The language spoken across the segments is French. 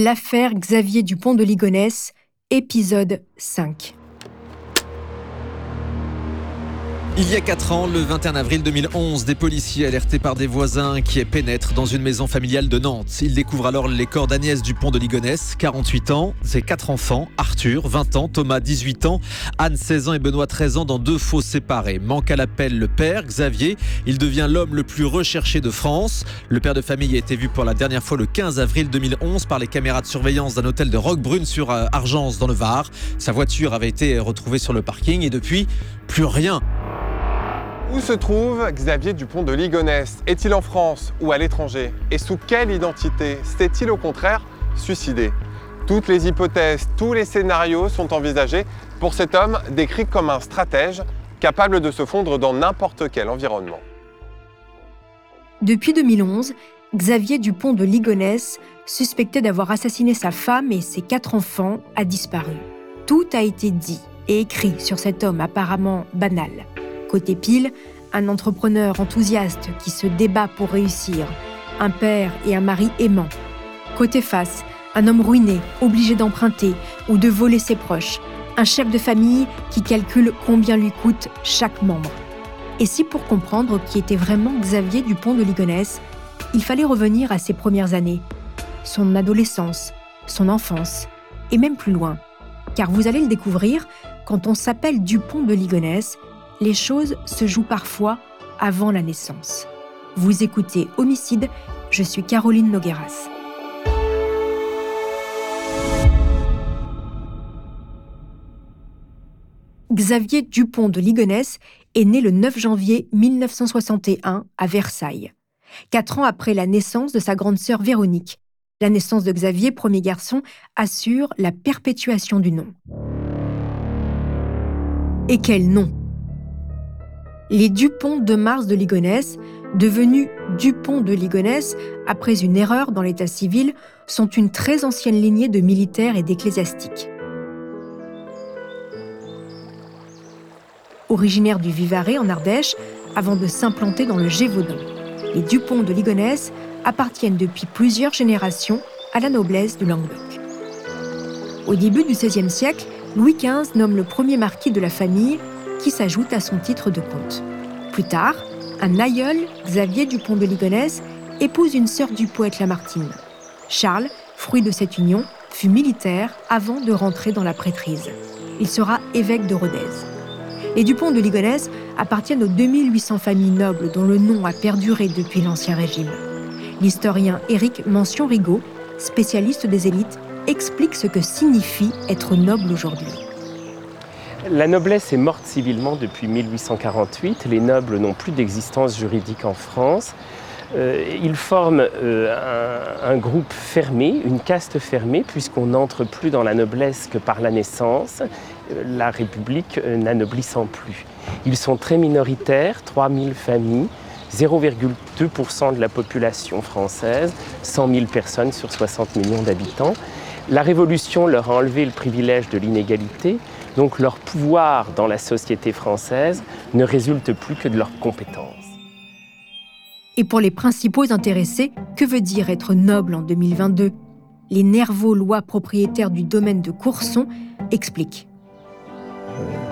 L'affaire Xavier Dupont de Ligonnès, épisode 5. Il y a 4 ans, le 21 avril 2011, des policiers alertés par des voisins qui pénètrent dans une maison familiale de Nantes. Ils découvrent alors les corps d'Agnès Dupont de Ligonnès, 48 ans, ses quatre enfants, Arthur, 20 ans, Thomas, 18 ans, Anne, 16 ans et Benoît, 13 ans, dans deux fosses séparés. Manque à l'appel le père, Xavier. Il devient l'homme le plus recherché de France. Le père de famille a été vu pour la dernière fois le 15 avril 2011 par les caméras de surveillance d'un hôtel de Roquebrune sur Argence dans le Var. Sa voiture avait été retrouvée sur le parking et depuis, plus rien. Où se trouve Xavier Dupont de Ligonnès? Est-il en France ou à l'étranger? Et sous quelle identité S'est-il au contraire suicidé? Toutes les hypothèses, tous les scénarios sont envisagés pour cet homme décrit comme un stratège capable de se fondre dans n'importe quel environnement. Depuis 2011, Xavier Dupont de Ligonnès, suspecté d'avoir assassiné sa femme et ses quatre enfants, a disparu. Tout a été dit et écrit sur cet homme apparemment banal. Côté pile, un entrepreneur enthousiaste qui se débat pour réussir, un père et un mari aimant. Côté face, un homme ruiné, obligé d'emprunter ou de voler ses proches, un chef de famille qui calcule combien lui coûte chaque membre. Et si pour comprendre qui était vraiment Xavier Dupont de Ligonnès, il fallait revenir à ses premières années, son adolescence, son enfance, et même plus loin. Car vous allez le découvrir, quand on s'appelle Dupont de Ligonnès, les choses se jouent parfois avant la naissance. Vous écoutez Homicide, je suis Caroline Nogueras. Xavier Dupont de Ligonnès est né le 9 janvier 1961 à Versailles, quatre ans après la naissance de sa grande sœur Véronique. La naissance de Xavier, premier garçon, assure la perpétuation du nom. Et quel nom? Les Dupont de Mars de Ligonnès, devenus Dupont de Ligonnès après une erreur dans l'état civil, sont une très ancienne lignée de militaires et d'ecclésiastiques. Originaires du Vivarais en Ardèche, avant de s'implanter dans le Gévaudan, les Dupont de Ligonnès appartiennent depuis plusieurs générations à la noblesse du Languedoc. Au début du XVIe siècle, Louis XV nomme le premier marquis de la famille qui s'ajoute à son titre de comte. Plus tard, un aïeul, Xavier Dupont de Ligonnès, épouse une sœur du poète Lamartine. Charles, fruit de cette union, fut militaire avant de rentrer dans la prêtrise. Il sera évêque de Rodez. Les Dupont de Ligonnès appartiennent aux 2800 familles nobles dont le nom a perduré depuis l'Ancien Régime. L'historien Éric Mention-Rigaud, spécialiste des élites, explique ce que signifie être noble aujourd'hui. La noblesse est morte civilement depuis 1848. Les nobles n'ont plus d'existence juridique en France. Euh, ils forment euh, un, groupe fermé, une caste fermée, puisqu'on n'entre plus dans la noblesse que par la naissance, euh, la République n'anoblissant plus. Ils sont très minoritaires, 3000 familles, 0,2% de la population française, 100 000 personnes sur 60 millions d'habitants. La Révolution leur a enlevé le privilège de l'inégalité, donc leur pouvoir dans la société française ne résulte plus que de leurs compétences. Et pour les principaux intéressés, que veut dire être noble en 2022 Les nerveux lois propriétaires du domaine de Courson expliquent.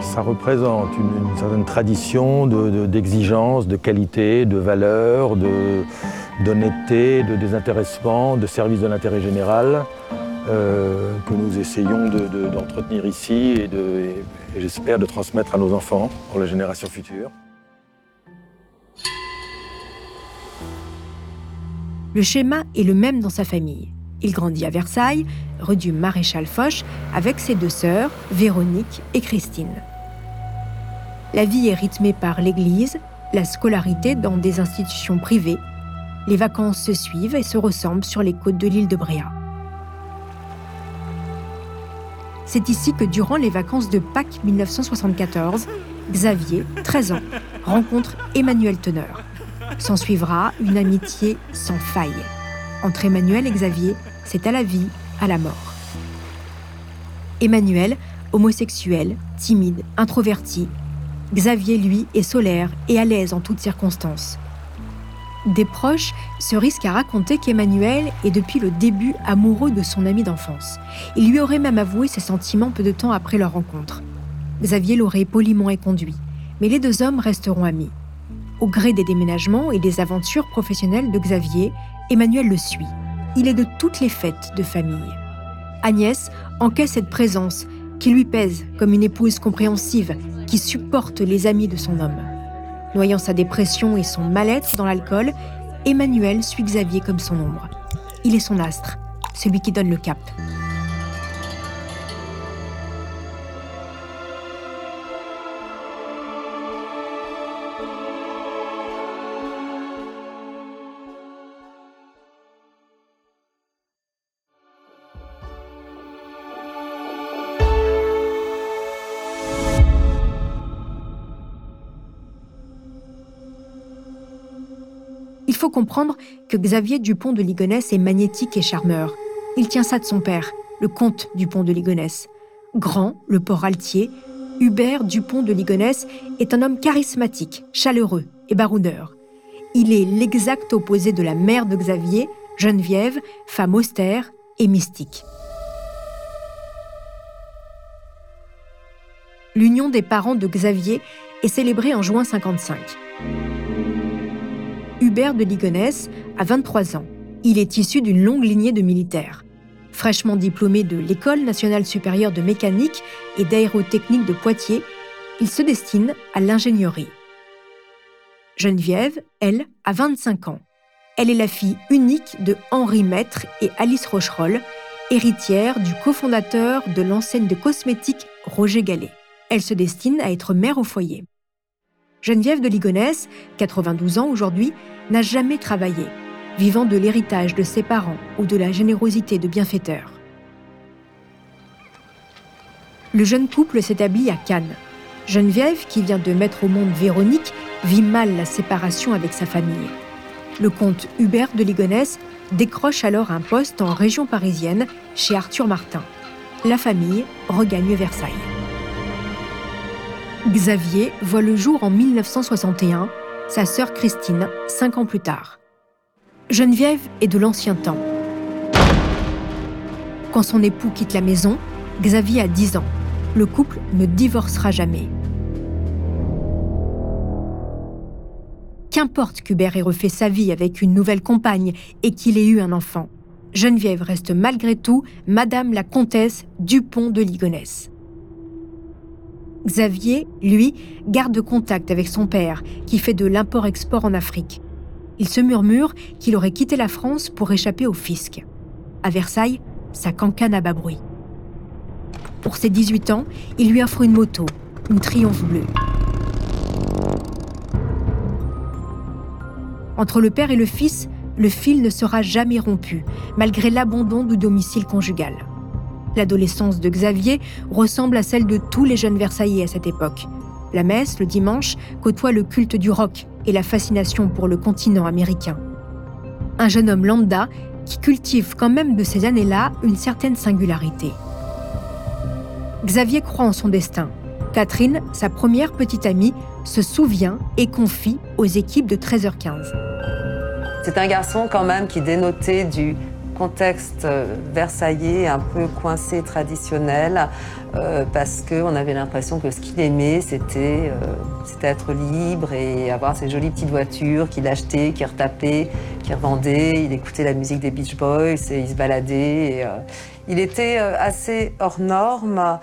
Ça représente une, certaine tradition d'exigence, de, qualité, de valeur, d'honnêteté, de désintéressement, de service de l'intérêt général. Euh, que nous essayons d'entretenir ici et, et j'espère de transmettre à nos enfants pour la génération future. Le schéma est le même dans sa famille. Il grandit à Versailles, rue du Maréchal Foch, avec ses deux sœurs, Véronique et Christine. La vie est rythmée par l'église, la scolarité dans des institutions privées. Les vacances se suivent et se ressemblent sur les côtes de l'île de Bréa. C'est ici que durant les vacances de Pâques 1974, Xavier, 13 ans, rencontre Emmanuel Teneur. S'en suivra une amitié sans faille. Entre Emmanuel et Xavier, c'est à la vie, à la mort. Emmanuel, homosexuel, timide, introverti. Xavier, lui, est solaire et à l'aise en toutes circonstances. Des proches se risquent à raconter qu'Emmanuel est depuis le début amoureux de son ami d'enfance. Il lui aurait même avoué ses sentiments peu de temps après leur rencontre. Xavier l'aurait poliment éconduit, mais les deux hommes resteront amis. Au gré des déménagements et des aventures professionnelles de Xavier, Emmanuel le suit. Il est de toutes les fêtes de famille. Agnès encaisse cette présence qui lui pèse comme une épouse compréhensive qui supporte les amis de son homme. Noyant sa dépression et son mal-être dans l'alcool, Emmanuel suit Xavier comme son ombre. Il est son astre, celui qui donne le cap. Il faut comprendre que Xavier Dupont de Ligonnès est magnétique et charmeur. Il tient ça de son père, le comte Dupont de Ligonnès. Grand, le port altier, Hubert Dupont de Ligonnès est un homme charismatique, chaleureux et baroudeur. Il est l'exact opposé de la mère de Xavier, Geneviève, femme austère et mystique. L'union des parents de Xavier est célébrée en juin 55. Hubert de Ligonnès a 23 ans. Il est issu d'une longue lignée de militaires. Fraîchement diplômé de l'École nationale supérieure de mécanique et d'aérotechnique de Poitiers, il se destine à l'ingénierie. Geneviève, elle, a 25 ans. Elle est la fille unique de Henri Maître et Alice Rocherolle, héritière du cofondateur de l'enseigne de cosmétiques Roger Gallet. Elle se destine à être mère au foyer. Geneviève de Ligonnès, 92 ans aujourd'hui, n'a jamais travaillé, vivant de l'héritage de ses parents ou de la générosité de bienfaiteurs. Le jeune couple s'établit à Cannes. Geneviève, qui vient de mettre au monde Véronique, vit mal la séparation avec sa famille. Le comte Hubert de Ligonnès décroche alors un poste en région parisienne chez Arthur Martin. La famille regagne Versailles. Xavier voit le jour en 1961, sa sœur Christine, cinq ans plus tard. Geneviève est de l'ancien temps. Quand son époux quitte la maison, Xavier a 10 ans. Le couple ne divorcera jamais. Qu'importe qu'Hubert ait refait sa vie avec une nouvelle compagne et qu'il ait eu un enfant, Geneviève reste malgré tout Madame la comtesse Dupont de Ligonnès. Xavier, lui, garde contact avec son père, qui fait de l'import-export en Afrique. Il se murmure qu'il aurait quitté la France pour échapper au fisc. À Versailles, sa cancane à bas bruit. Pour ses 18 ans, il lui offre une moto, une Triomphe bleue. Entre le père et le fils, le fil ne sera jamais rompu, malgré l'abandon du domicile conjugal. L'adolescence de Xavier ressemble à celle de tous les jeunes Versaillais à cette époque. La messe, le dimanche, côtoie le culte du rock et la fascination pour le continent américain. Un jeune homme lambda qui cultive quand même de ces années-là une certaine singularité. Xavier croit en son destin. Catherine, sa première petite amie, se souvient et confie aux équipes de 13h15. C'est un garçon quand même qui dénotait du contexte euh, versaillais un peu coincé traditionnel euh, parce qu'on avait l'impression que ce qu'il aimait c'était euh, être libre et avoir ces jolies petites voitures qu'il achetait, qu'il retapait, qu'il revendait. Il écoutait la musique des Beach Boys et il se baladait. Et, il était assez hors norme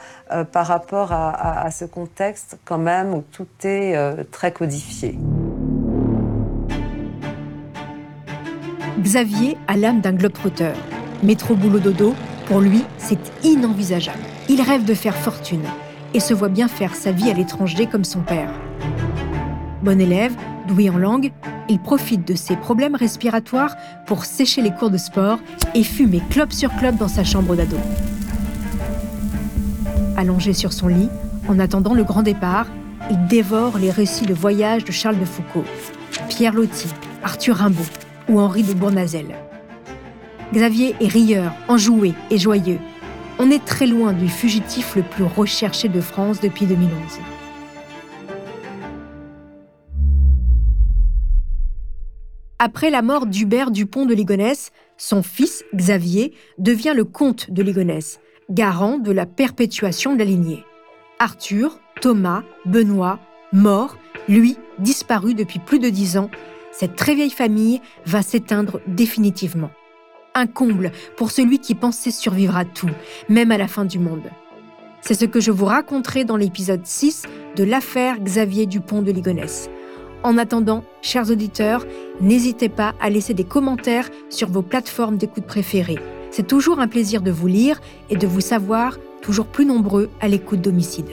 par rapport à, à, ce contexte quand même où tout est très codifié. Xavier a l'âme d'un globe-trotteur. Métro boulot dodo, pour lui, c'est inenvisageable. Il rêve de faire fortune et se voit bien faire sa vie à l'étranger comme son père. Bon élève, doué en langue, il profite de ses problèmes respiratoires pour sécher les cours de sport et fumer clope sur clope dans sa chambre d'ado. Allongé sur son lit, en attendant le grand départ, il dévore les récits de voyage de Charles de Foucault, Pierre Loti, Arthur Rimbaud, ou Henri de Bournazel. Xavier est rieur, enjoué et joyeux. On est très loin du fugitif le plus recherché de France depuis 2011. Après la mort d'Hubert Dupont de Ligonnès, son fils, Xavier, devient le comte de Ligonnès, garant de la perpétuation de la lignée. Arthur, Thomas, Benoît, mort, lui, disparu depuis plus de dix ans, cette très vieille famille va s'éteindre définitivement. Un comble pour celui qui pensait survivre à tout, même à la fin du monde. C'est ce que je vous raconterai dans l'épisode 6 de l'affaire Xavier Dupont de Ligonnès. En attendant, chers auditeurs, n'hésitez pas à laisser des commentaires sur vos plateformes d'écoute préférées. C'est toujours un plaisir de vous lire et de vous savoir toujours plus nombreux à l'écoute d'homicide.